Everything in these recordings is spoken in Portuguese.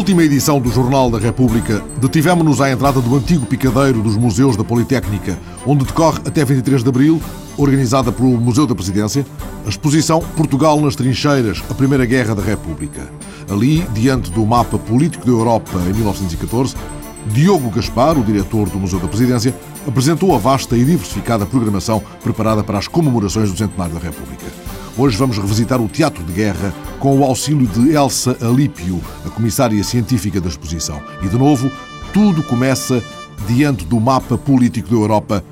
Última edição do Jornal da República, detivemos-nos à entrada do antigo picadeiro dos museus da Politécnica, onde decorre até 23 de abril, organizada pelo Museu da Presidência, a exposição Portugal nas Trincheiras, a Primeira Guerra da República. Ali, diante do mapa político da Europa em 1914, Diogo Gaspar, o diretor do Museu da Presidência, apresentou a vasta e diversificada programação preparada para as comemorações do centenário da República. Hoje vamos revisitar o Teatro de Guerra com o auxílio de Elsa Alípio, a comissária científica da exposição. E, de novo, tudo começa diante do mapa político da Europa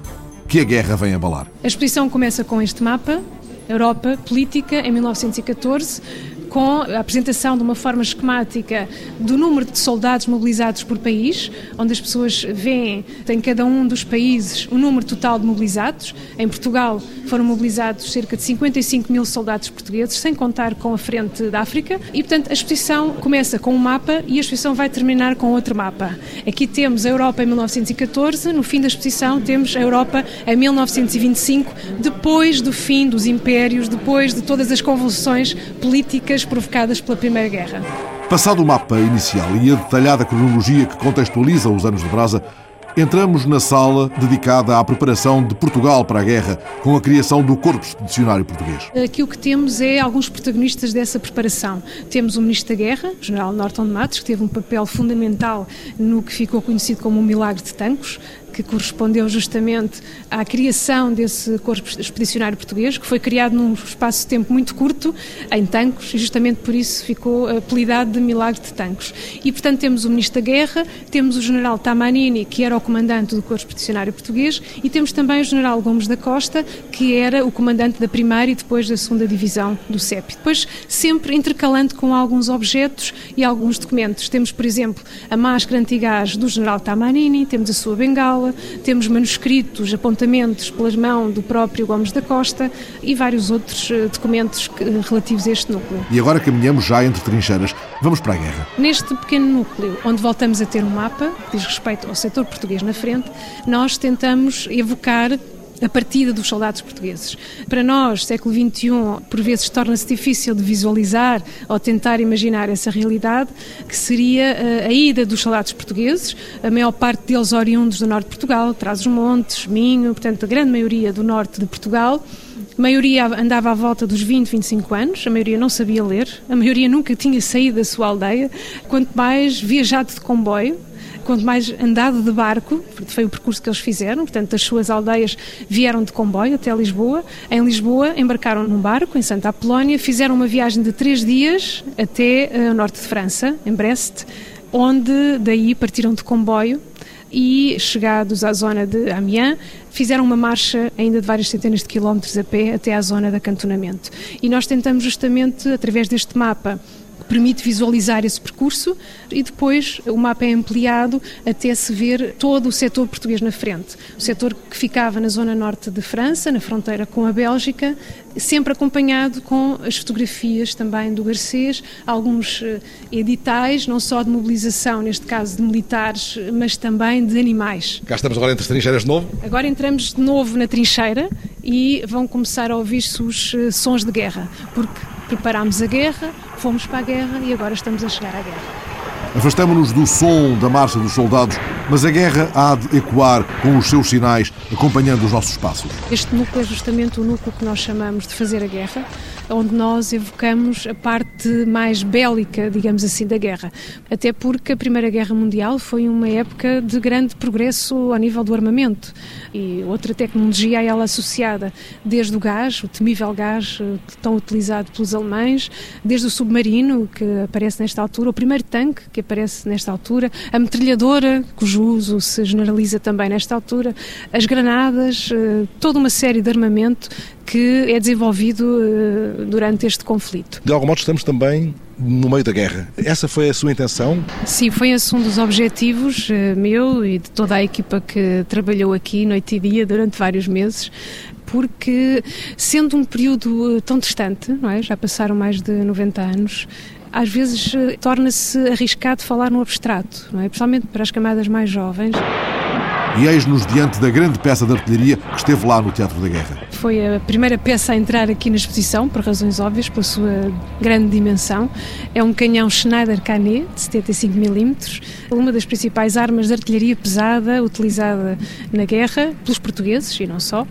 que a guerra vem abalar. A exposição começa com este mapa, Europa Política, em 1914, com a apresentação de uma forma esquemática do número de soldados mobilizados por país, onde as pessoas veem em cada um dos países o número total de mobilizados. Em Portugal foram mobilizados cerca de 55 mil soldados portugueses, sem contar com a frente da África. E, portanto, a exposição começa com um mapa e a exposição vai terminar com outro mapa. Aqui temos a Europa em 1914, no fim da exposição temos a Europa em 1925, depois do fim dos impérios, depois de todas as convulsões políticas provocadas pela Primeira Guerra. Passado o mapa inicial e a detalhada cronologia que contextualiza os anos de Brasa, entramos na sala dedicada à preparação de Portugal para a guerra, com a criação do Corpo Expedicionário Português. Aqui o que temos é alguns protagonistas dessa preparação. Temos o Ministro da Guerra, o General Norton de Matos, que teve um papel fundamental no que ficou conhecido como o Milagre de Tancos, que correspondeu justamente à criação desse corpo expedicionário português, que foi criado num espaço de tempo muito curto, em Tancos, e justamente por isso ficou apelidado de Milagre de Tancos. E, portanto, temos o Ministro da Guerra, temos o General Tamanini, que era o comandante do corpo expedicionário português, e temos também o General Gomes da Costa, que era o comandante da primeira e depois da segunda divisão do CEP. Depois, sempre intercalando com alguns objetos e alguns documentos. Temos, por exemplo, a máscara antigás do General Tamanini, temos a sua bengala, temos manuscritos, apontamentos pelas mãos do próprio Gomes da Costa e vários outros eh, documentos relativos a este núcleo. E agora caminhamos já entre trincheiras. Vamos para a guerra. Neste pequeno núcleo, onde voltamos a ter um mapa que diz respeito ao setor português na frente, nós tentamos evocar a partida dos soldados portugueses. Para nós, século XXI, por vezes torna-se difícil de visualizar ou tentar imaginar essa realidade, que seria eh, a ida dos soldados portugueses, a maior parte deles oriundos do norte de Portugal, Trás-os-Montes, Minho, portanto, a grande maioria do norte de Portugal. A maioria andava à volta dos 20, 25 anos, a maioria não sabia ler, a maioria nunca tinha saído da sua aldeia, quanto mais viajado de comboio, quanto mais andado de barco, foi o percurso que eles fizeram, portanto, as suas aldeias vieram de comboio até Lisboa. Em Lisboa, embarcaram num barco em Santa Apolónia, fizeram uma viagem de três dias até uh, o norte de França, em Brest, onde daí partiram de comboio e, chegados à zona de Amiens, fizeram uma marcha ainda de várias centenas de quilómetros a pé até à zona de acantonamento. E nós tentamos justamente, através deste mapa, permite visualizar esse percurso e depois o mapa é ampliado até se ver todo o setor português na frente. O setor que ficava na zona norte de França, na fronteira com a Bélgica, sempre acompanhado com as fotografias também do Garcês, alguns eh, editais, não só de mobilização, neste caso de militares, mas também de animais. Cá estamos agora entre as trincheiras de novo? Agora entramos de novo na trincheira e vão começar a ouvir-se os eh, sons de guerra, porque preparámos a guerra, fomos para a guerra e agora estamos a chegar à guerra. Afastamos-nos do som da marcha dos soldados, mas a guerra há de ecoar com os seus sinais, acompanhando os nossos passos. Este núcleo é justamente o núcleo que nós chamamos de fazer a guerra, onde nós evocamos a parte mais bélica, digamos assim, da guerra. Até porque a Primeira Guerra Mundial foi uma época de grande progresso ao nível do armamento e outra tecnologia a ela associada, desde o gás, o temível gás eh, tão utilizado pelos alemães, desde o submarino, que aparece nesta altura, o primeiro tanque, que aparece nesta altura, a metralhadora, cujo uso se generaliza também nesta altura, as granadas, eh, toda uma série de armamento que é desenvolvido eh, durante este conflito. De algum modo estamos também no meio da guerra. Essa foi a sua intenção? Sim, foi esse um dos objetivos uh, meu e de toda a equipa que trabalhou aqui noite e dia durante vários meses porque sendo um período tão distante, não é? já passaram mais de 90 anos, às vezes torna-se arriscado falar no abstrato, não é? Principalmente para as camadas mais jovens. E eis-nos diante da grande peça de artilharia que esteve lá no Teatro da Guerra. Foi a primeira peça a entrar aqui na exposição, por razões óbvias, pela sua grande dimensão. É um canhão Schneider Canet, de 75mm, uma das principais armas de artilharia pesada utilizada na guerra pelos portugueses, e não só,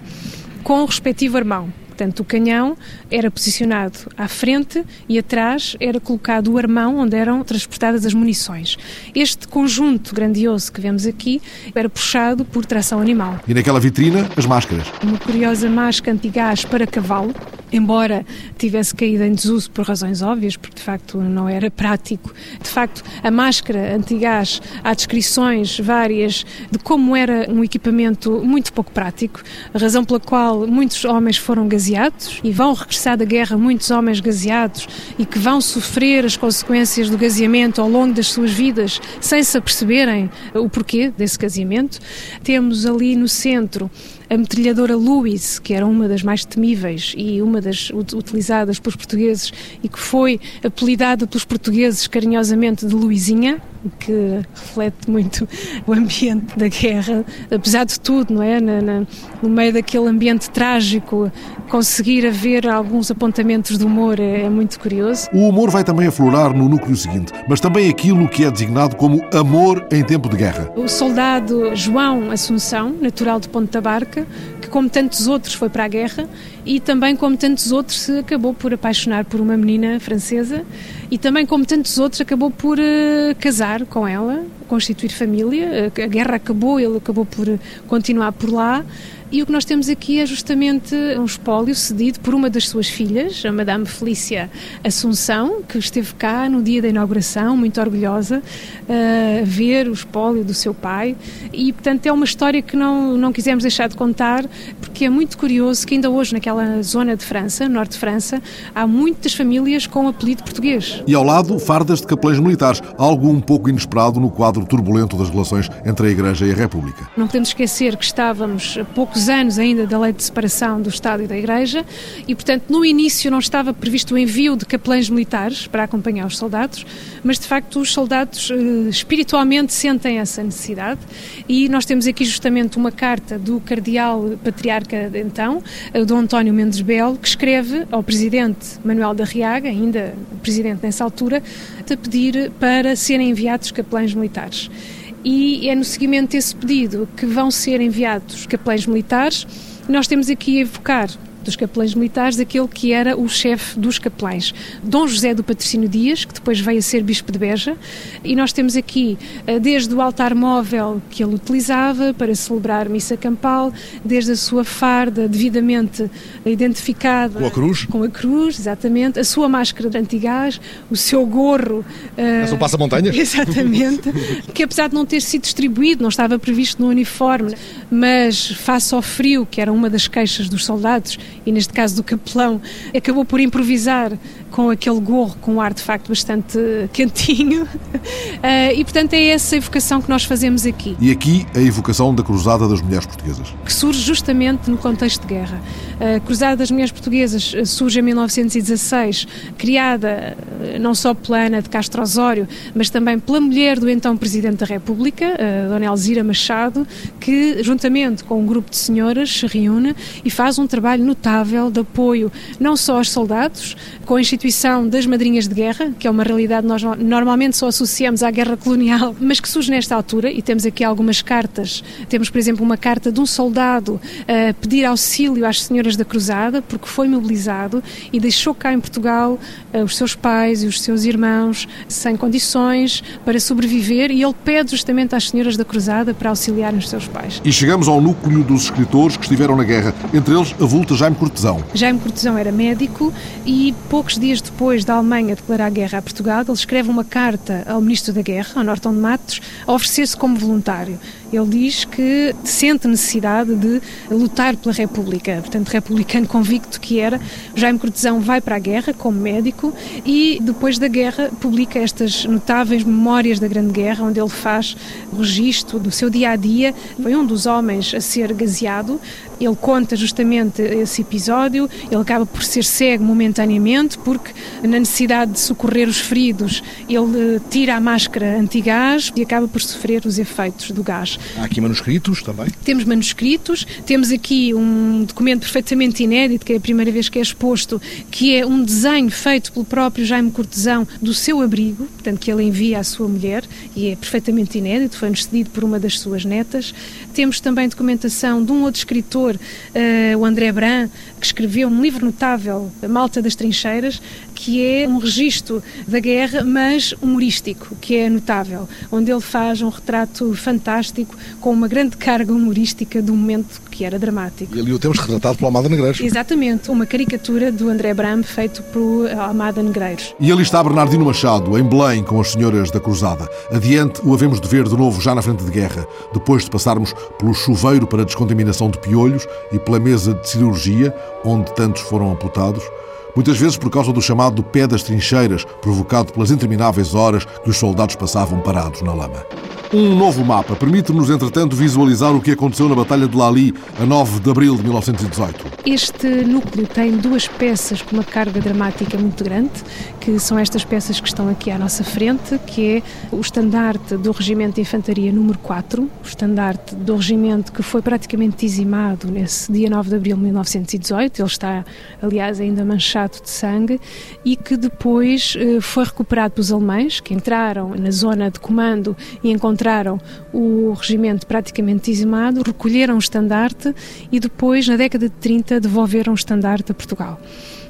com o respectivo armão. Portanto, o canhão era posicionado à frente e atrás era colocado o armão onde eram transportadas as munições. Este conjunto grandioso que vemos aqui era puxado por tração animal. E naquela vitrina, as máscaras. Uma curiosa máscara antigás para cavalo, embora tivesse caído em desuso por razões óbvias, porque de facto não era prático. De facto, a máscara antigás, há descrições várias de como era um equipamento muito pouco prático, a razão pela qual muitos homens foram gaseados e vão regressar da guerra muitos homens gaseados e que vão sofrer as consequências do gaseamento ao longo das suas vidas sem se aperceberem o porquê desse gaseamento. Temos ali no centro a metralhadora Lewis, que era uma das mais temíveis e uma das utilizadas pelos portugueses e que foi apelidada pelos portugueses carinhosamente de Luizinha, que reflete muito o ambiente da guerra, apesar de tudo, não é? Na, na, no meio daquele ambiente trágico, conseguir haver alguns apontamentos de humor é, é muito curioso. O humor vai também aflorar no núcleo seguinte, mas também aquilo que é designado como amor em tempo de guerra. O soldado João Assunção, natural de Ponta Barca, que, como tantos outros, foi para a guerra e também, como tantos outros, se acabou por apaixonar por uma menina francesa e também, como tantos outros, acabou por uh, casar com ela, constituir família. A guerra acabou, ele acabou por continuar por lá. E o que nós temos aqui é justamente um espólio cedido por uma das suas filhas, a Madame Felícia Assunção, que esteve cá no dia da inauguração, muito orgulhosa, a ver o espólio do seu pai. E, portanto, é uma história que não, não quisemos deixar de contar, porque é muito curioso que ainda hoje, naquela zona de França, norte de França, há muitas famílias com apelido português. E ao lado, fardas de capelães militares, algo um pouco inesperado no quadro turbulento das relações entre a Igreja e a República. Não podemos esquecer que estávamos pouco poucos anos ainda da lei de separação do Estado e da Igreja e, portanto, no início não estava previsto o envio de capelães militares para acompanhar os soldados, mas de facto os soldados eh, espiritualmente sentem essa necessidade e nós temos aqui justamente uma carta do cardeal patriarca de então, eh, do António Mendes Belo, que escreve ao presidente Manuel da Riaga, ainda presidente nessa altura, a pedir para serem enviados capelães militares e é no seguimento desse pedido que vão ser enviados capelães militares. Nós temos aqui a evocar dos capelães militares, aquele que era o chefe dos capelães, Dom José do Patrocínio Dias, que depois veio a ser bispo de Beja, e nós temos aqui eh, desde o altar móvel que ele utilizava para celebrar missa campal, desde a sua farda devidamente identificada com a cruz, com a cruz, exatamente, a sua máscara de antigás, o seu gorro, uh, sua passa-montanhas, exatamente, que apesar de não ter sido distribuído, não estava previsto no uniforme, mas face ao frio, que era uma das queixas dos soldados, e neste caso do capelão, acabou por improvisar com aquele gorro com um ar de facto bastante quentinho. Uh, e portanto é essa evocação que nós fazemos aqui. E aqui a evocação da Cruzada das Mulheres Portuguesas. Que surge justamente no contexto de guerra. A Cruzada das Mulheres Portuguesas eh, surge em 1916, criada eh, não só pela Ana de Castro Osório, mas também pela mulher do então Presidente da República, a Dona Elzira Machado, que juntamente com um grupo de senhoras se reúne e faz um trabalho notável de apoio não só aos soldados, com a instituição das madrinhas de guerra, que é uma realidade que nós normalmente só associamos à guerra colonial, mas que surge nesta altura, e temos aqui algumas cartas. Temos, por exemplo, uma carta de um soldado a pedir auxílio às senhoras da Cruzada, porque foi mobilizado e deixou cá em Portugal eh, os seus pais e os seus irmãos sem condições para sobreviver, e ele pede justamente às senhoras da Cruzada para auxiliarem os seus pais. E chegamos ao núcleo dos escritores que estiveram na guerra, entre eles a vulta Jaime Cortesão. Jaime Cortesão era médico e poucos dias dias depois da Alemanha declarar guerra a Portugal, ele escreve uma carta ao Ministro da Guerra, ao Norton de Matos, a oferecer-se como voluntário. Ele diz que sente necessidade de lutar pela República. Portanto, republicano convicto que era, Jaime Cortesão vai para a guerra como médico e depois da guerra publica estas notáveis memórias da Grande Guerra, onde ele faz registro do seu dia a dia. Foi um dos homens a ser gaseado. Ele conta justamente esse episódio. Ele acaba por ser cego momentaneamente, porque na necessidade de socorrer os feridos, ele tira a máscara antigás e acaba por sofrer os efeitos do gás. Há aqui manuscritos também? Temos manuscritos, temos aqui um documento perfeitamente inédito, que é a primeira vez que é exposto, que é um desenho feito pelo próprio Jaime Cortesão do seu abrigo, portanto, que ele envia à sua mulher, e é perfeitamente inédito, foi-nos cedido por uma das suas netas. Temos também documentação de um outro escritor, uh, o André Bran, que escreveu um livro notável, A Malta das Trincheiras, que é um registro da guerra, mas humorístico, que é notável, onde ele faz um retrato fantástico com uma grande carga humorística do momento que era dramático. E ali o temos retratado pelo Amada Negreiros. Exatamente, uma caricatura do André Bram feito por Amada Negreiros. E ali está Bernardino Machado, em Belém, com as senhoras da Cruzada. Adiante o havemos de ver de novo já na frente de guerra, depois de passarmos pelo chuveiro para descontaminação de piolhos e pela mesa de cirurgia, onde tantos foram amputados, muitas vezes por causa do chamado pé das trincheiras, provocado pelas intermináveis horas que os soldados passavam parados na lama. Um novo mapa permite-nos, entretanto, visualizar o que aconteceu na Batalha de Lali, a 9 de abril de 1918. Este núcleo tem duas peças com uma carga dramática muito grande, que são estas peças que estão aqui à nossa frente, que é o estandarte do Regimento de Infantaria número 4, o estandarte do regimento que foi praticamente dizimado nesse dia 9 de abril de 1918. Ele está, aliás, ainda manchado de sangue e que depois eh, foi recuperado pelos alemães, que entraram na zona de comando e encontraram o regimento praticamente dizimado, recolheram o estandarte e depois, na década de 30, devolveram o estandarte a Portugal.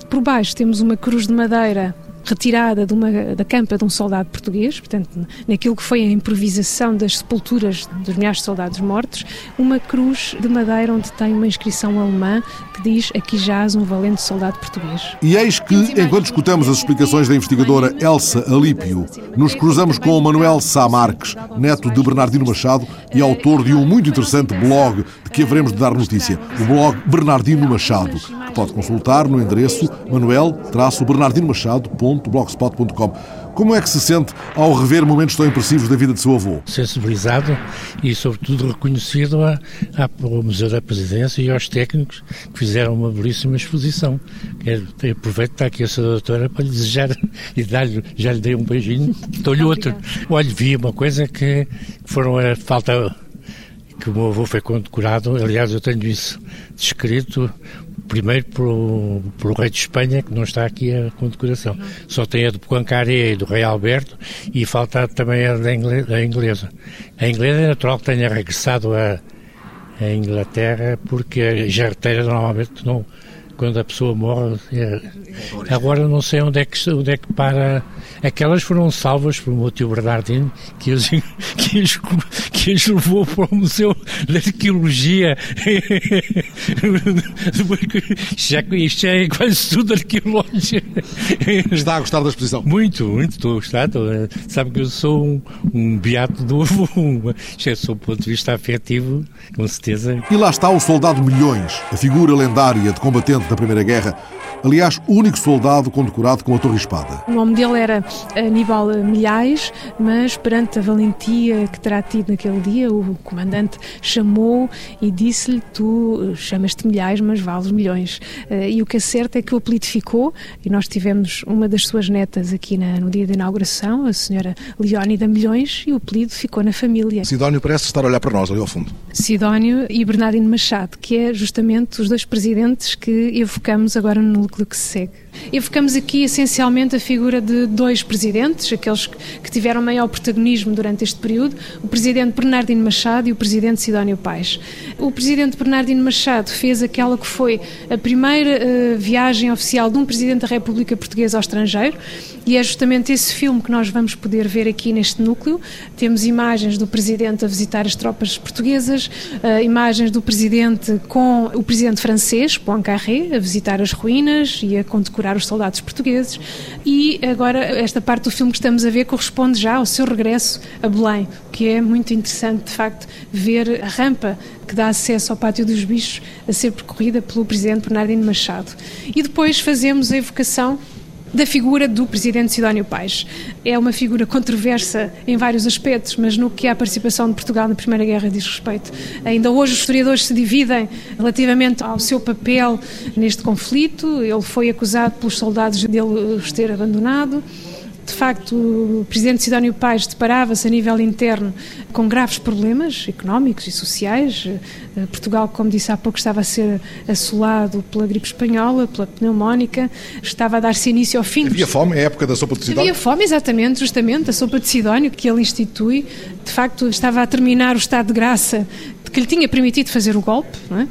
Por baixo temos uma cruz de madeira retirada de uma, da campa de um soldado português, portanto, naquilo que foi a improvisação das sepulturas dos milhares de soldados mortos, uma cruz de madeira onde tem uma inscrição alemã que diz aqui jaz um valente soldado português. E eis que, enquanto escutamos as explicações da investigadora Elsa Alípio, nos cruzamos com o Manuel Sá Marques, neto de Bernardino Machado e autor de um muito interessante blog de que haveremos de dar notícia, o blog Bernardino Machado, que pode consultar no endereço manuel-bernardino-machado.com blogspot.com. Como é que se sente ao rever momentos tão impressivos da vida de seu avô? Sensibilizado e, sobretudo, reconhecido a, a, ao Museu da Presidência e aos técnicos que fizeram uma belíssima exposição. Quero, aproveito que está aqui a sua doutora para lhe desejar e dar-lhe, já lhe dei um beijinho, dou-lhe outro. Olha, vi uma coisa que foram a falta que o meu avô foi condecorado, aliás eu tenho isso descrito, primeiro pelo, rei de Espanha, que não está aqui a condecoração. Só tem a do Poincaré e do rei Alberto e falta também a da inglesa. A inglesa é natural que tenha regressado a Inglaterra porque a jarreteira normalmente não, quando a pessoa morre. É... Agora não sei onde é, que, onde é que para. Aquelas foram salvas pelo meu tio Bernardino, que as, que as, que as levou para o Museu de Arqueologia. já, isto já é quase tudo arqueológico. Está a gostar da exposição? Muito, muito, estou a gostar. Estou, sabe que eu sou um, um beato do avô, já sou do ponto de vista afetivo, com certeza. E lá está o soldado Milhões, a figura lendária de combatente da Primeira Guerra. Aliás, o único soldado condecorado com a Torre Espada. O nome dele era Aníbal Milhais, mas perante a valentia que terá tido naquele dia, o comandante chamou e disse-lhe: Tu chamas-te Milhais, mas vales milhões. Eh, e o que é certo é que o apelido ficou, e nós tivemos uma das suas netas aqui na, no dia da inauguração, a senhora Leónida Milhões, e o apelido ficou na família. Sidónio parece estar a olhar para nós ali ao fundo. Sidónio e Bernardino Machado, que é justamente os dois presidentes que evocamos agora no núcleo que se segue. Evocamos aqui essencialmente a figura de dois presidentes, aqueles que tiveram maior protagonismo durante este período, o presidente Bernardino Machado e o presidente Sidónio Paes. O presidente Bernardino Machado fez aquela que foi a primeira uh, viagem oficial de um presidente da República Portuguesa ao estrangeiro e é justamente esse filme que nós vamos poder ver aqui neste núcleo. Temos imagens do presidente a visitar as tropas portuguesas, uh, imagens do presidente com o presidente francês, Poincaré, a visitar as ruínas e a condecorar recuperar os soldados portugueses. E agora, esta parte do filme que estamos a ver corresponde já ao seu regresso a Belém, que é muito interessante, de facto, ver a rampa que dá acesso ao Pátio dos Bichos a ser percorrida pelo Presidente Bernardino Machado. E depois fazemos a evocação da figura do presidente Sidónio Pais. É uma figura controversa em vários aspectos, mas no que a participação de Portugal na Primeira Guerra diz respeito. Ainda hoje os historiadores se dividem relativamente ao seu papel neste conflito. Ele foi acusado pelos soldados de os ter abandonado. De facto, o presidente Sidónio Pais deparava-se a nível interno com graves problemas económicos e sociais. Eh, Portugal, como disse há pouco, estava a ser assolado pela gripe espanhola, pela pneumónica, estava a dar-se início ao fim. Havia fome, é a época da sopa de Sidónio? Havia fome, exatamente, justamente, a sopa de Sidónio que ele institui. De facto, estava a terminar o estado de graça que lhe tinha permitido fazer o golpe. É?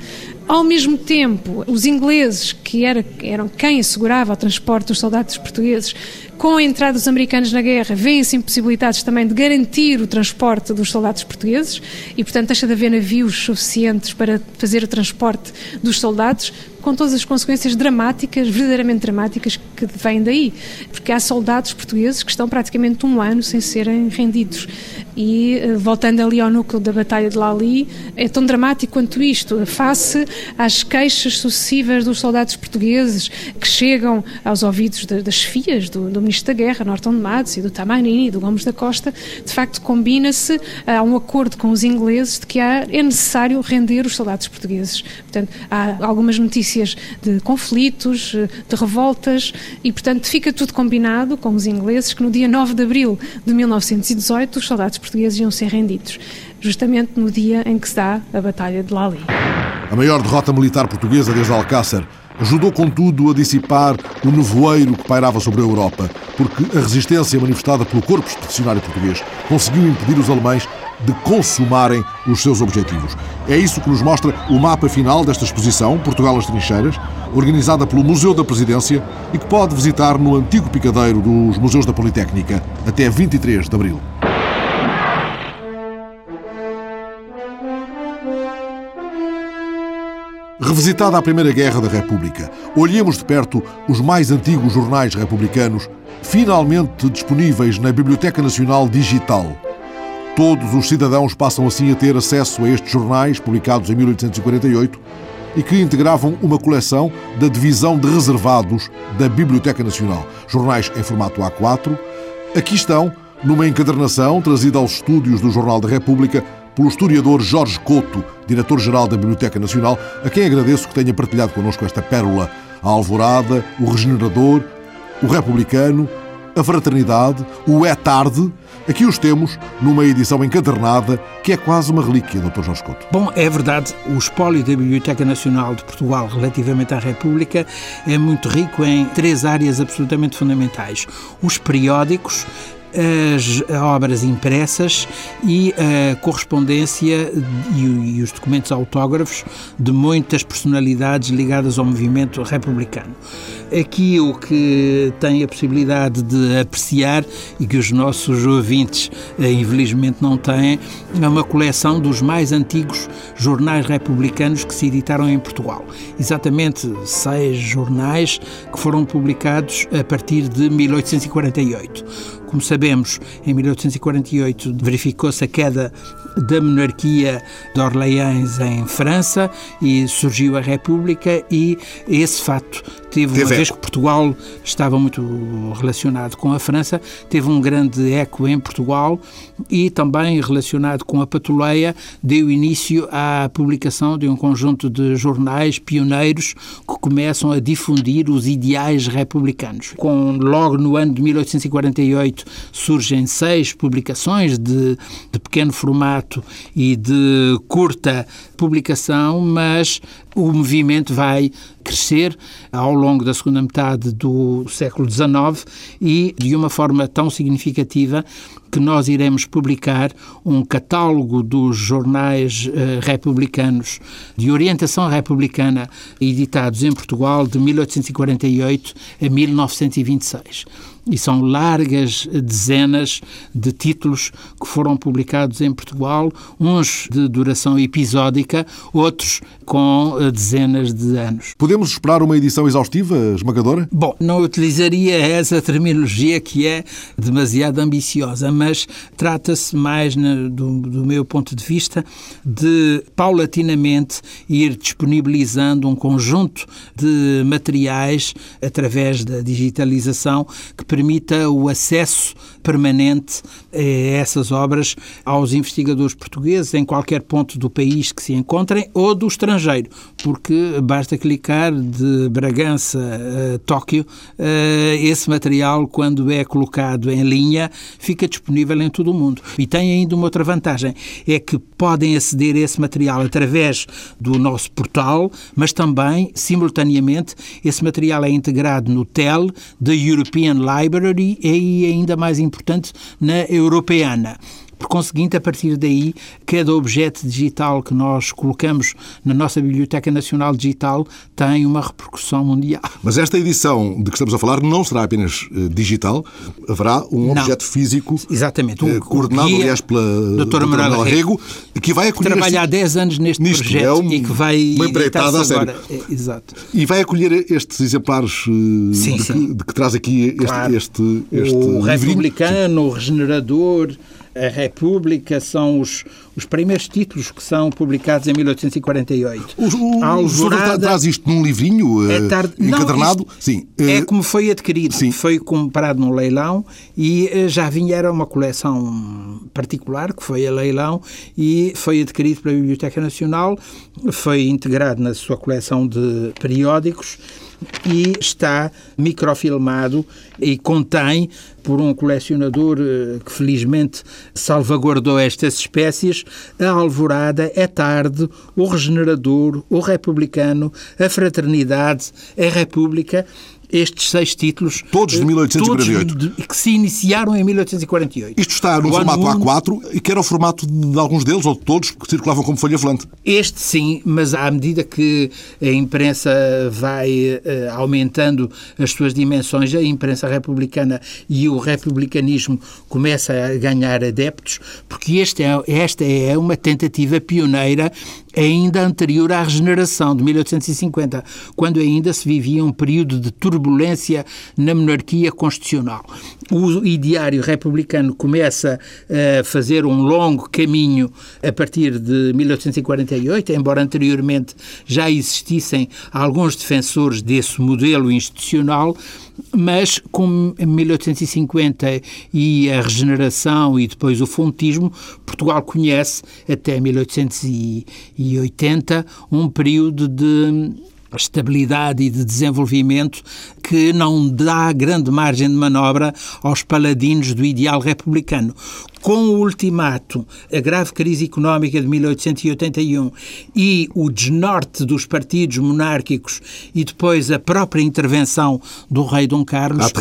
Ao mesmo tempo, os ingleses, que era, eram quem assegurava o transporte dos soldados portugueses, com a entrada dos americanos na guerra, vêm-se impossibilitados também de garantir o transporte dos soldados portugueses e, portanto, deixa de haver navios suficientes para fazer o transporte dos soldados, com todas as consequências dramáticas, verdadeiramente dramáticas, que vêm daí. Porque há soldados portugueses que estão praticamente um ano sem serem rendidos. E, eh, voltando ali ao núcleo da Batalha de Lali, é tão dramático quanto isto, face às queixas sucessivas dos soldados portugueses que chegam aos ouvidos das FIAs, do, do Ministro da Guerra, Norton de Matos e do Tamanini e do Gomes da Costa, de facto combina-se, há um acordo com os ingleses de que há, é necessário render os soldados portugueses. Portanto, há algumas notícias de conflitos, de revoltas e, portanto, fica tudo combinado com os ingleses que no dia 9 de abril de 1918 os soldados portugueses iam ser rendidos, justamente no dia em que se dá a Batalha de Lali. A maior derrota militar portuguesa desde Alcácer ajudou, contudo, a dissipar o nevoeiro que pairava sobre a Europa, porque a resistência manifestada pelo corpo expedicionário português conseguiu impedir os alemães de consumarem os seus objetivos. É isso que nos mostra o mapa final desta exposição, Portugal às Trincheiras, organizada pelo Museu da Presidência e que pode visitar no antigo picadeiro dos Museus da Politécnica até 23 de abril. Revisitada a Primeira Guerra da República, olhemos de perto os mais antigos jornais republicanos, finalmente disponíveis na Biblioteca Nacional Digital. Todos os cidadãos passam assim a ter acesso a estes jornais, publicados em 1848, e que integravam uma coleção da Divisão de Reservados da Biblioteca Nacional. Jornais em formato A4. Aqui estão, numa encadernação trazida aos estúdios do Jornal da República, pelo historiador Jorge Couto, diretor-geral da Biblioteca Nacional, a quem agradeço que tenha partilhado connosco esta pérola. A Alvorada, o Regenerador, o Republicano, a Fraternidade, o É Tarde. Aqui os temos numa edição encadernada que é quase uma relíquia, Dr. Jorge Couto. Bom, é verdade, o espólio da Biblioteca Nacional de Portugal relativamente à República é muito rico em três áreas absolutamente fundamentais. Os periódicos, as obras impressas e a correspondência e, os documentos autógrafos de muitas personalidades ligadas ao movimento republicano. Aqui o que tem a possibilidade de apreciar e que os nossos ouvintes eh, infelizmente não têm é uma coleção dos mais antigos jornais republicanos que se editaram em Portugal. Exatamente seis jornais que foram publicados a partir de 1848. Como sabemos, em 1848 verificou-se a queda da monarquia de Orleans em França e surgiu a República e esse fato teve, teve uma vez que Portugal estava muito relacionado com a França, teve um grande eco em Portugal e também relacionado com a patuleia, deu início à publicação de um conjunto de jornais pioneiros que começam a difundir os ideais republicanos. Com, logo no ano de 1848 surgem seis publicações de, de pequeno formato e de curta publicação, mas o movimento vai crescer ao longo da segunda metade do século XIX e de uma forma tão significativa que nós iremos publicar um catálogo dos jornais uh, republicanos de orientação republicana editados em Portugal de 1848 a 1926 e são largas dezenas de títulos que foram publicados em Portugal, uns de duração episódica, outros com dezenas de anos. Podemos esperar uma edição exaustiva, esmagadora? Bom, não utilizaria essa terminologia que é demasiado ambiciosa, mas trata-se mais, do, do meu ponto de vista, de paulatinamente ir disponibilizando um conjunto de materiais através da digitalização que permita o acesso permanente a essas obras aos investigadores portugueses em qualquer ponto do país que se encontrem ou do estrangeiro, porque basta clicar de Bragança a Tóquio, eh, esse material, quando é colocado em linha, fica disponível em todo o mundo. E tem ainda uma outra vantagem, é que podem aceder a esse material através do nosso portal, mas também, simultaneamente, esse material é integrado no TEL da European Library e ainda mais importante, na Europeana. Por conseguinte, a partir daí, cada objeto digital que nós colocamos na nossa Biblioteca Nacional Digital tem uma repercussão mundial. Mas esta edição de que estamos a falar não será apenas uh, digital, haverá um não. objeto físico Exatamente, um, uh, coordenado, aliás, pela doutora Manuela Rego, que vai acolher... Trabalha há 10 anos neste nisto, projeto é um, e que vai... Uma empreitada a sério. É, exato. E vai acolher estes exemplares uh, sim, de, sim. Que, de, Que, traz aqui este, claro. este, este, O republicano, o regenerador a República são os, os primeiros títulos que são publicados em 1848. O, o, Alvorada, o traz isto num livrinho é tarde, encadernado? Não, Sim. É como foi adquirido. Sim. Foi comprado num leilão e eh, já vinha, era uma coleção particular, que foi a leilão, e foi adquirido pela Biblioteca Nacional, foi integrado na sua coleção de periódicos e está microfilmado e contém, por um colecionador eh, que felizmente salvaguardou estas espécies, a Alvorada, é Tarde, o Regenerador, o Republicano, a Fraternidade, a República estes seis títulos. Todos de 1848. Todos de, que se iniciaram em 1848. Isto está no o formato A4 e que era o formato de alguns deles, ou de todos, que circulavam como folha volante. Este sim, mas à medida que a imprensa vai uh, aumentando as suas dimensões, a imprensa republicana e o republicanismo começa a ganhar adeptos, porque este é, esta é uma tentativa pioneira ainda anterior à regeneração de 1850, quando ainda se vivia um período de turbulência na monarquia constitucional. O ideário republicano começa a fazer um longo caminho a partir de 1848, embora anteriormente já existissem alguns defensores desse modelo institucional, mas com 1850 e a regeneração e depois o fontismo, Portugal conhece até 1880 um período de estabilidade e de desenvolvimento que não dá grande margem de manobra aos paladinos do ideal republicano. Com o ultimato, a grave crise económica de 1881 e o desnorte dos partidos monárquicos e depois a própria intervenção do rei Dom Carlos, o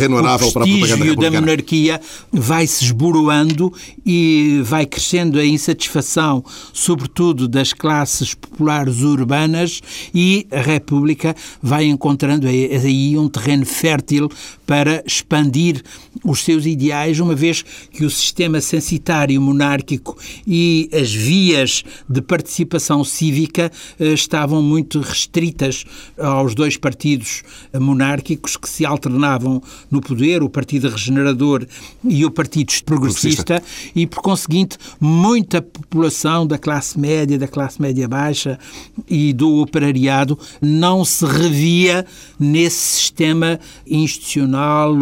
prestígio da monarquia vai se esboroando e vai crescendo a insatisfação, sobretudo das classes populares urbanas e a República vai encontrando aí um terreno fértil para expandir os seus ideais, uma vez que o sistema censitário monárquico e as vias de participação cívica eh, estavam muito restritas aos dois partidos monárquicos que se alternavam no poder, o Partido Regenerador e o Partido Progressista, e, por conseguinte, muita população da classe média, da classe média baixa e do operariado não se revia nesse sistema institucional,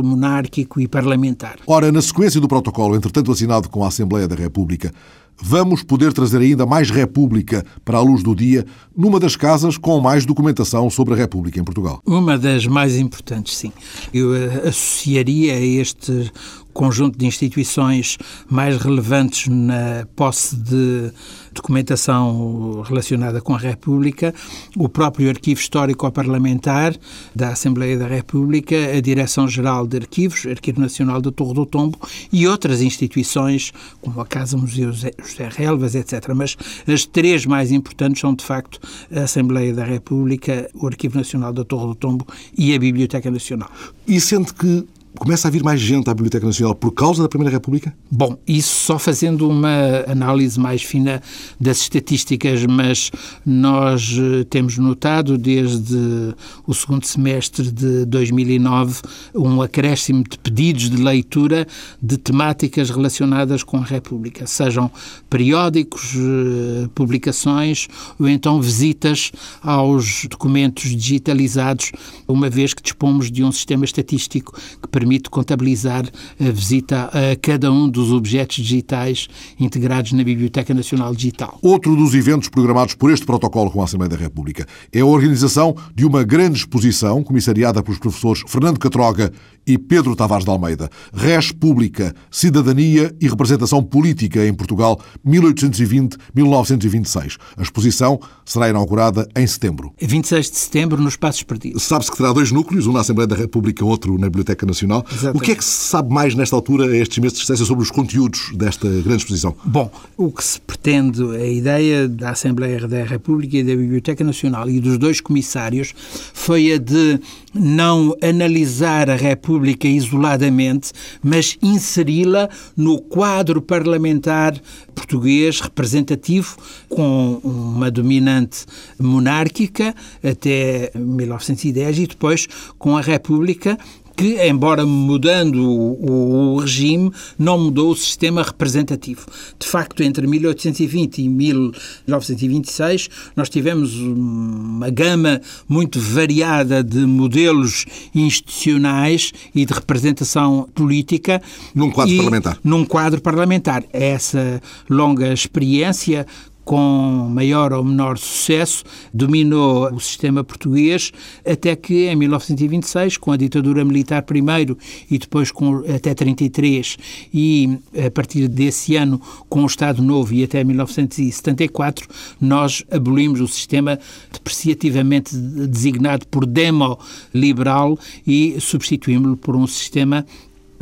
monárquico e parlamentar parlamentar. Ora, na sequência do protocolo, entretanto assinado com a Assembleia da República, vamos poder trazer ainda mais República para a luz do dia numa das casas com mais documentação sobre a República em Portugal. Uma das mais importantes, sim. Eu eh, associaria a este conjunto de instituições mais relevantes na posse de documentação relacionada com a República, o próprio Arquivo Histórico Parlamentar da Assembleia da República, a Direção-Geral de Arquivos, Arquivo Nacional da Torre do Tombo e outras instituições, como a Casa Museu José Relvas, etc. Mas as três mais importantes são, de facto, a Assembleia da República, o Arquivo Nacional da Torre do Tombo e a Biblioteca Nacional. E sente que começa a vir mais gente à Biblioteca Nacional por causa da Primeira República? Bom, isso só fazendo uma análise mais fina das estatísticas, mas nós eh, temos notado desde o segundo semestre de 2009 um acréscimo de pedidos de leitura de temáticas relacionadas com a República, sejam periódicos, eh, publicações ou então visitas aos documentos digitalizados, uma vez que dispomos de um sistema estatístico que permite contabilizar a visita a cada um dos objetos digitais integrados na Biblioteca Nacional Digital. Outro dos eventos programados por este protocolo com a Assembleia da República é a organização de uma grande exposição comissariada pelos professores Fernando Catroga e Pedro Tavares de Almeida. Res Pública, Cidadania e Representação Política em Portugal, 1820-1926. A exposição será inaugurada em setembro. 26 de setembro, nos Passos Perdidos. Sabe-se que terá dois núcleos, um na Assembleia da República, outro na Biblioteca Nacional. Exatamente. O que é que se sabe mais nesta altura, a estes meses de distância, sobre os conteúdos desta grande exposição? Bom, o que se pretende, a ideia da Assembleia da República e da Biblioteca Nacional e dos dois comissários foi a de não analisar a República isoladamente, mas inseri-la no quadro parlamentar português representativo, com uma dominante monárquica até 1910 e depois com a República que, embora mudando o, o, regime, não mudou o sistema representativo. De facto, entre 1820 e 1926, nós tivemos uma gama muito variada de modelos institucionais e de representação política. Num quadro parlamentar. Num quadro parlamentar. Essa longa experiência com maior ou menor sucesso, dominou o sistema português até que em 1926, com a ditadura militar primeiro e depois com até 33 e a partir desse ano com o Estado Novo e até 1974, nós abolimos o sistema depreciativamente designado por demo liberal e substituímos-lo por um sistema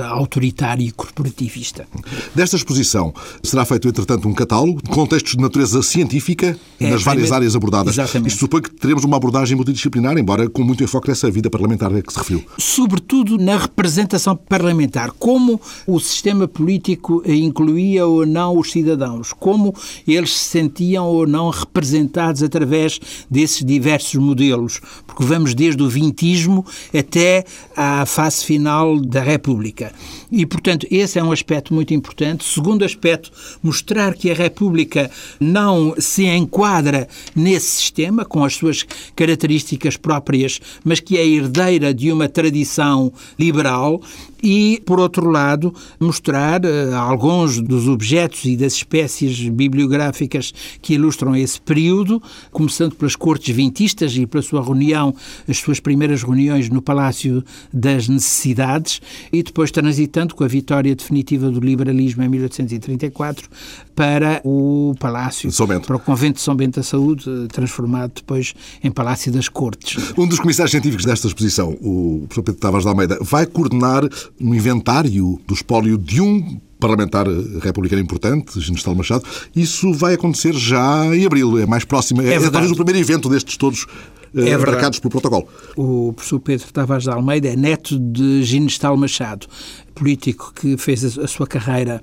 autoritário e corporativista. Desta exposição será feito, entretanto, um catálogo de contextos de natureza científica é, nas várias áreas abordadas. Exatamente. Isto supõe que teremos uma abordagem multidisciplinar, embora com muito enfoque nessa vida parlamentar a que se referiu. Sobretudo na representação parlamentar. Como o sistema político incluía ou não os cidadãos. Como eles se sentiam ou não representados através desses diversos modelos. Porque vamos desde o vintismo até à fase final da República. E, portanto, esse é um aspecto muito importante. Segundo aspecto, mostrar que a República não se enquadra nesse sistema, com as suas características próprias, mas que é herdeira de uma tradição liberal e, por outro lado, mostrar uh, alguns dos objetos e das espécies bibliográficas que ilustram esse período, começando pelas cortes vintistas e pela sua reunião, as suas primeiras reuniões no Palácio das Necessidades, e depois transitando com a vitória definitiva do liberalismo em 1834 para o Palácio, para o Convento de São Bento da Saúde, transformado depois em Palácio das Cortes. Um dos comissários científicos desta exposição, o professor Pedro Tavares de Almeida, vai coordenar um inventário do espólio de um parlamentar republicano importante, Genestal Machado. Isso vai acontecer já em abril, é mais próximo. É, é, é talvez o primeiro evento destes todos é marcados pelo protocolo. O professor Pedro Tavares de Almeida é neto de Ginestal Machado político que fez a sua carreira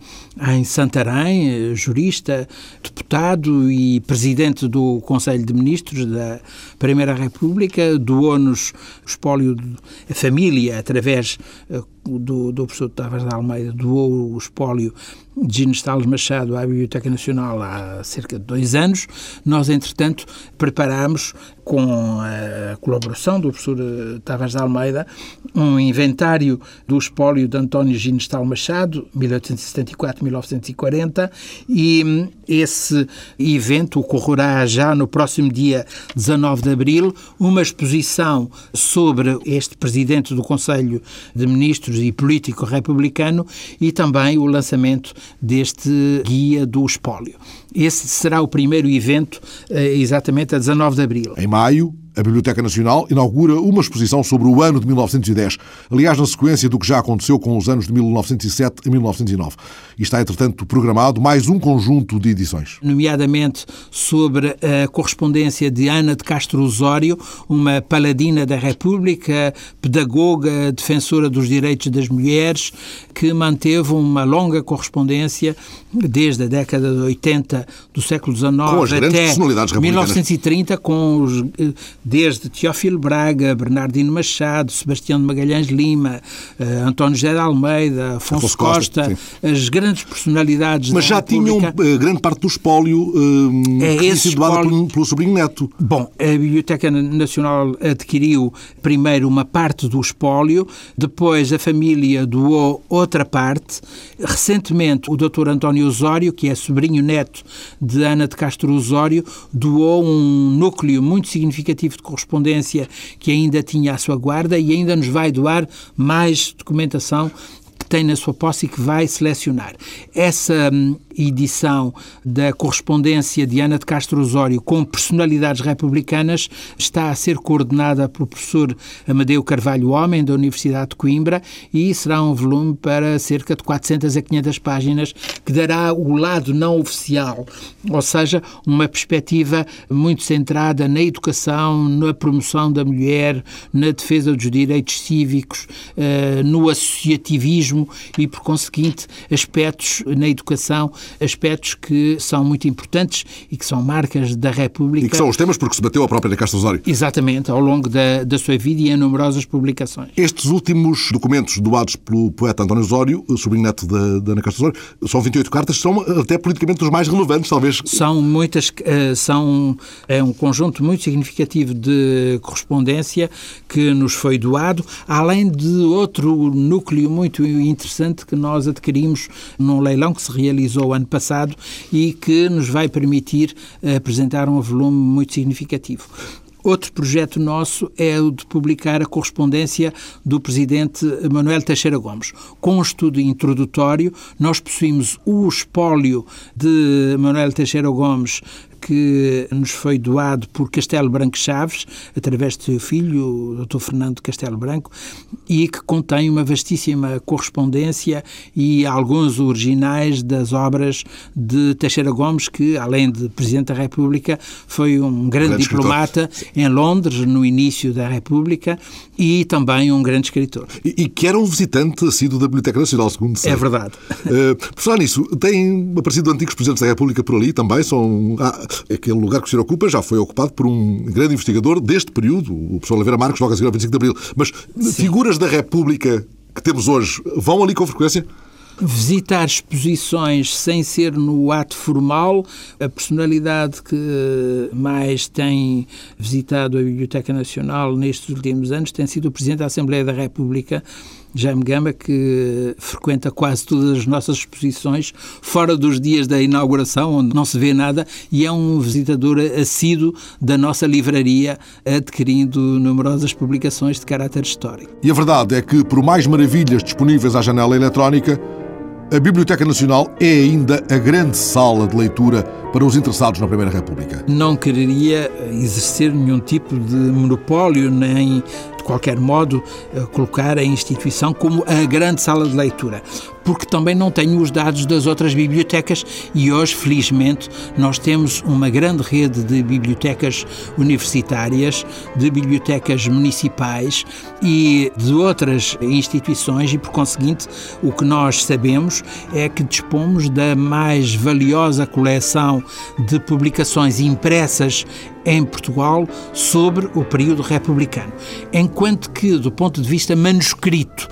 em Santarém, eh, jurista, deputado e presidente do Conselho de Ministros da Primeira República, doou-nos o espólio, a família, através eh, do, do professor Tavares de Almeida, doou o espólio de Gino Stales Machado à Biblioteca Nacional há cerca de dois anos. Nós, entretanto, preparámos, com a colaboração do professor eh, Tavares de Almeida, um inventário do espólio de António António Ginestal Machado, 1874-1940, e hum, esse evento ocorrerá já no próximo dia 19 de abril, uma exposição sobre este presidente do Conselho de Ministros e político republicano e também o lançamento deste guia do espólio. Esse será o primeiro evento, eh, exatamente a 19 de abril. Em maio, A Biblioteca Nacional inaugura uma exposição sobre o ano de 1910, aliás, na sequência do que já aconteceu com os anos de 1907 a 1909. E está, entretanto, programado mais um conjunto de edições. Nomeadamente sobre a correspondência de Ana de Castro Osório, uma paladina da República, pedagoga, defensora dos direitos das mulheres, que manteve uma longa correspondência desde a década de 80 do século XIX até 1930 com os eh, desde Teófilo Braga, Bernardino Machado, Sebastião de Magalhães Lima, uh, António José de Almeida, Afonso, Afonso Costa, Costa as grandes personalidades Mas já tinham uh, grande parte do espólio uh, é esse espólio... pelo, pelo sobrinho neto. Bom, a Biblioteca Nacional adquiriu primeiro uma parte do espólio, depois a família doou outra parte. Recentemente, o Dr. António Osório, que é sobrinho neto de Ana de Castro Osório, doou um núcleo muito significativo de correspondência que ainda tinha à sua guarda e ainda nos vai doar mais documentação que tem na sua posse e que vai selecionar. Essa hum, edição da correspondência de Ana de Castro Osório com personalidades republicanas está a ser coordenada pelo professor Amadeu Carvalho Homem, da Universidade de Coimbra, e será um volume para cerca de 400 a 500 páginas, que dará o lado não oficial, ou seja, uma perspectiva muito centrada na educação, na promoção da mulher, na defesa dos direitos cívicos, eh, no associativismo e, por conseguinte, aspectos na educação aspectos que são muito importantes e que são marcas da República. E que são os temas porque se bateu a própria Castro Osório. Exatamente, ao longo da, da sua vida e em numerosas publicações. Estes últimos documentos doados pelo poeta António Osório, sobrinho neto da, da Ana Castro Osório, são 28 cartas, são até politicamente os mais relevantes, talvez. São muitas, eh, são é um conjunto muito significativo de correspondência que nos foi doado, além de outro núcleo muito interessante que nós adquirimos num leilão que se realizou ano passado e que nos vai permitir eh, apresentar um volume muito significativo. Outro projeto nosso é o de publicar a correspondência do presidente Manuel Teixeira Gomes. Com um estudo introdutório, nós possuímos o espólio de Manuel Teixeira Gomes que nos foi doado por Castelo Branco Chaves, através do seu filho, o Dr. Fernando Castelo Branco, e que contém uma vastíssima correspondência e alguns originais das obras de Teixeira Gomes, que, além de Presidente da República, foi um grande, grande diplomata escritor. em Londres, no início da República, e também um grande escritor. E, e que era um visitante assíduo da Biblioteca Nacional, segundo sei. É verdade. Uh, por falar nisso, têm aparecido antigos Presidentes da República por ali também? São... aquele lugar que o senhor ocupa já foi ocupado por um grande investigador deste período, o professor Oliveira Marques, logo a seguir ao 25 de Abril. Mas Sim. figuras da República que temos hoje vão ali com frequência? visitar exposições sem ser no ato formal. A personalidade que mais tem visitado a Biblioteca Nacional nestes últimos anos tem sido o Presidente da Assembleia da República, Jaime Gama, que frequenta quase todas as nossas exposições, fora dos dias da inauguração, onde não se vê nada, e é um visitador assíduo da nossa livraria, adquirindo numerosas publicações de caráter histórico. E a verdade é que, por mais maravilhas disponíveis à janela eletrónica, a Biblioteca Nacional é ainda a grande sala de leitura para os interessados na Primeira República. Não quereria exercer nenhum tipo de monopólio, nem qualquer modo colocar a instituição como a grande sala de leitura porque também não tenho os dados das outras bibliotecas e hoje, felizmente, nós temos uma grande rede de bibliotecas universitárias, de bibliotecas municipais e de outras instituições e, por conseguinte, o que nós sabemos é que dispomos da mais valiosa coleção de publicações impressas em Portugal sobre o período republicano. Enquanto que, do ponto de vista manuscrito,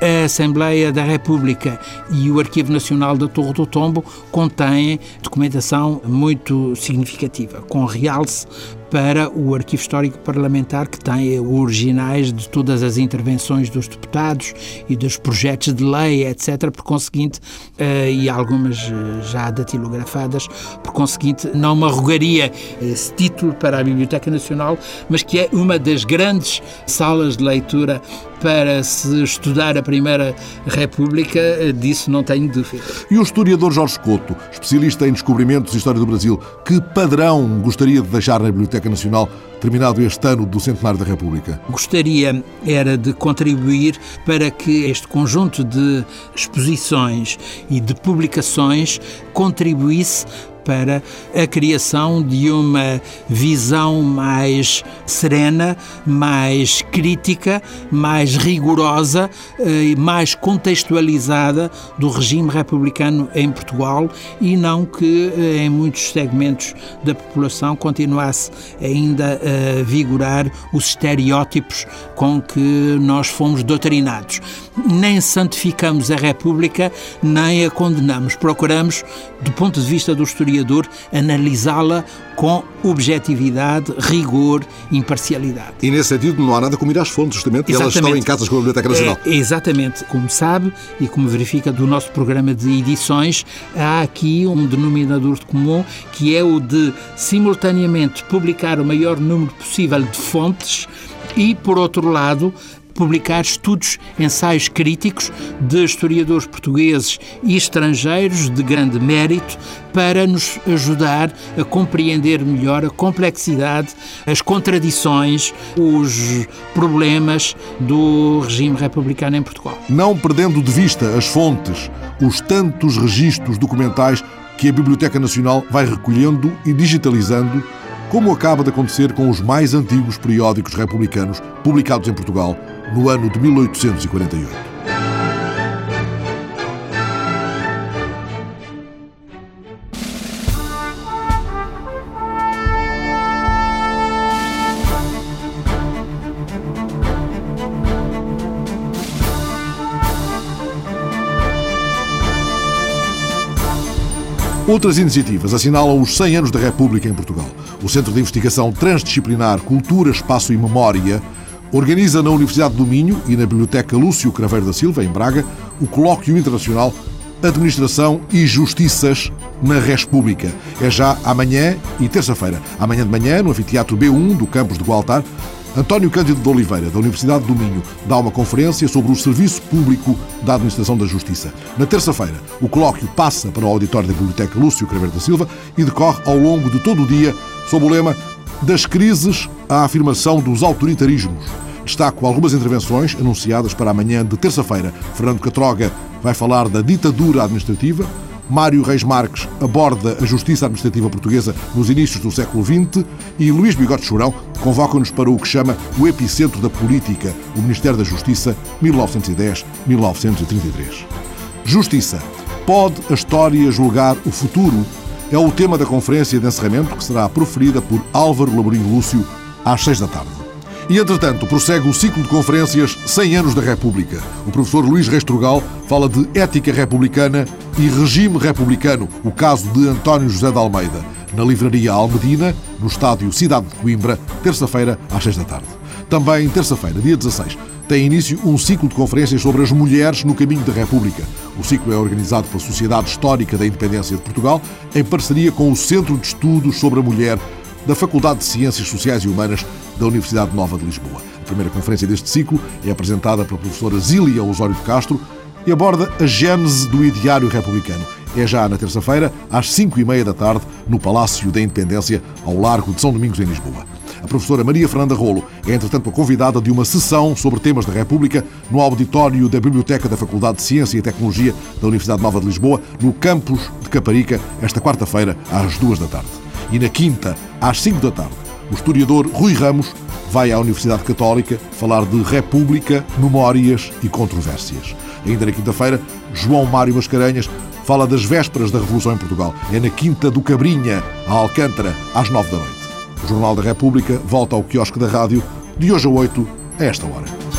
a Assembleia da República e o Arquivo Nacional da Torre do Tombo contêm documentação muito significativa, com realce para o Arquivo Histórico Parlamentar, que tem originais de todas as intervenções dos deputados e dos projetos de lei, etc., por conseguinte, eh, e algumas eh, já datilografadas, por conseguinte, não me arrogaria esse título para a Biblioteca Nacional, mas que é uma das grandes salas de leitura para se estudar a Primeira República, disso não tenho dúvida. E o historiador Jorge Couto, especialista em descobrimentos e história do Brasil, que padrão gostaria de deixar na Biblioteca Nacional terminado este ano do centenário da República? Gostaria era de contribuir para que este conjunto de exposições e de publicações contribuísse para a criação de uma visão mais serena, mais crítica, mais rigorosa e eh, mais contextualizada do regime republicano em Portugal e não que eh, em muitos segmentos da população continuasse ainda a vigorar os estereótipos com que nós fomos doutrinados. Nem santificamos a República, nem a condenamos. Procuramos, do ponto de vista do historiador, historiador analisá-la com objetividade, rigor, imparcialidade. E nesse sentido não há nada como ir às fontes, justamente, exatamente. elas estão em casas com a Biblioteca Nacional. É, exatamente. Como sabe e como verifica do nosso programa de edições, há aqui um denominador comum que é o de simultaneamente publicar o maior número possível de fontes e, por outro lado, publicar estudos, ensaios críticos de historiadores portugueses e estrangeiros de grande mérito para nos ajudar a compreender melhor a complexidade, as contradições, os problemas do regime republicano em Portugal. Não perdendo de vista as fontes, os tantos registros documentais que a Biblioteca Nacional vai recolhendo e digitalizando, como acaba de acontecer com os mais antigos periódicos republicanos publicados em Portugal no ano de 1848. Outras iniciativas assinalam os 100 anos da República em Portugal. O Centro de Investigação Transdisciplinar Cultura, Espaço e Memória organiza na Universidade do Minho e na Biblioteca Lúcio Craveiro da Silva, em Braga, o Colóquio Internacional Administração e Justiças na República. É já amanhã e terça-feira. Amanhã de manhã, no Anfiteatro B1 do campus de Gualtar, António Cândido de Oliveira, da Universidade do Minho, dá uma conferência sobre o serviço público da administração da justiça. Na terça-feira, o colóquio passa para o auditório da Biblioteca Lúcio Craveiro da Silva e decorre ao longo de todo o dia sob o lema das crises à afirmação dos autoritarismos. Destaco algumas intervenções anunciadas para amanhã de terça-feira. Fernando Catroga vai falar da ditadura administrativa. Mário Reis Marques aborda a justiça administrativa portuguesa nos inícios do século XX e Luís Bigode Churão convoca-nos para o que chama o epicentro da política, o Ministério da Justiça, 1910-1933. Justiça. Pode a história julgar o futuro? É o tema da conferência de encerramento que será proferida por Álvaro Laborinho Lúcio às seis da tarde. E, entretanto, prossegue o ciclo de conferências 100 anos da República. O professor Luís Restrugal fala de ética republicana e regime republicano, o caso de António José de Almeida, na Livraria Almedina, no estádio Cidade de Coimbra, terça-feira, às seis da tarde. Também terça-feira, dia 16, tem início um ciclo de conferências sobre as mulheres no caminho da República. O ciclo é organizado pela Sociedade Histórica da Independência de Portugal, em parceria com o Centro de Estudos sobre a Mulher da Faculdade de Ciências Sociais e Humanas da Universidade Nova de Lisboa. A primeira conferência deste ciclo é apresentada pela professora Zília Osório de Castro e aborda a gênese do ideário republicano. É já na terça-feira, às cinco e meia da tarde, no Palácio da Independência, ao Largo de São Domingos, em Lisboa. A professora Maria Fernanda Rolo é, entretanto, a convidada de uma sessão sobre temas da República no auditório da Biblioteca da Faculdade de Ciência e Tecnologia da Universidade Nova de Lisboa, no campus de Caparica, esta quarta-feira, às duas da tarde. E na quinta, às cinco da tarde, o historiador Rui Ramos vai à Universidade Católica falar de República, Memórias e Controvérsias. Ainda na quinta-feira, João Mário Mascarenhas fala das vésperas da Revolução em Portugal. É na Quinta do Cabrinha, a Alcântara, às nove da noite. O Jornal da República volta ao quiosque da rádio de hoje a 8, a esta hora.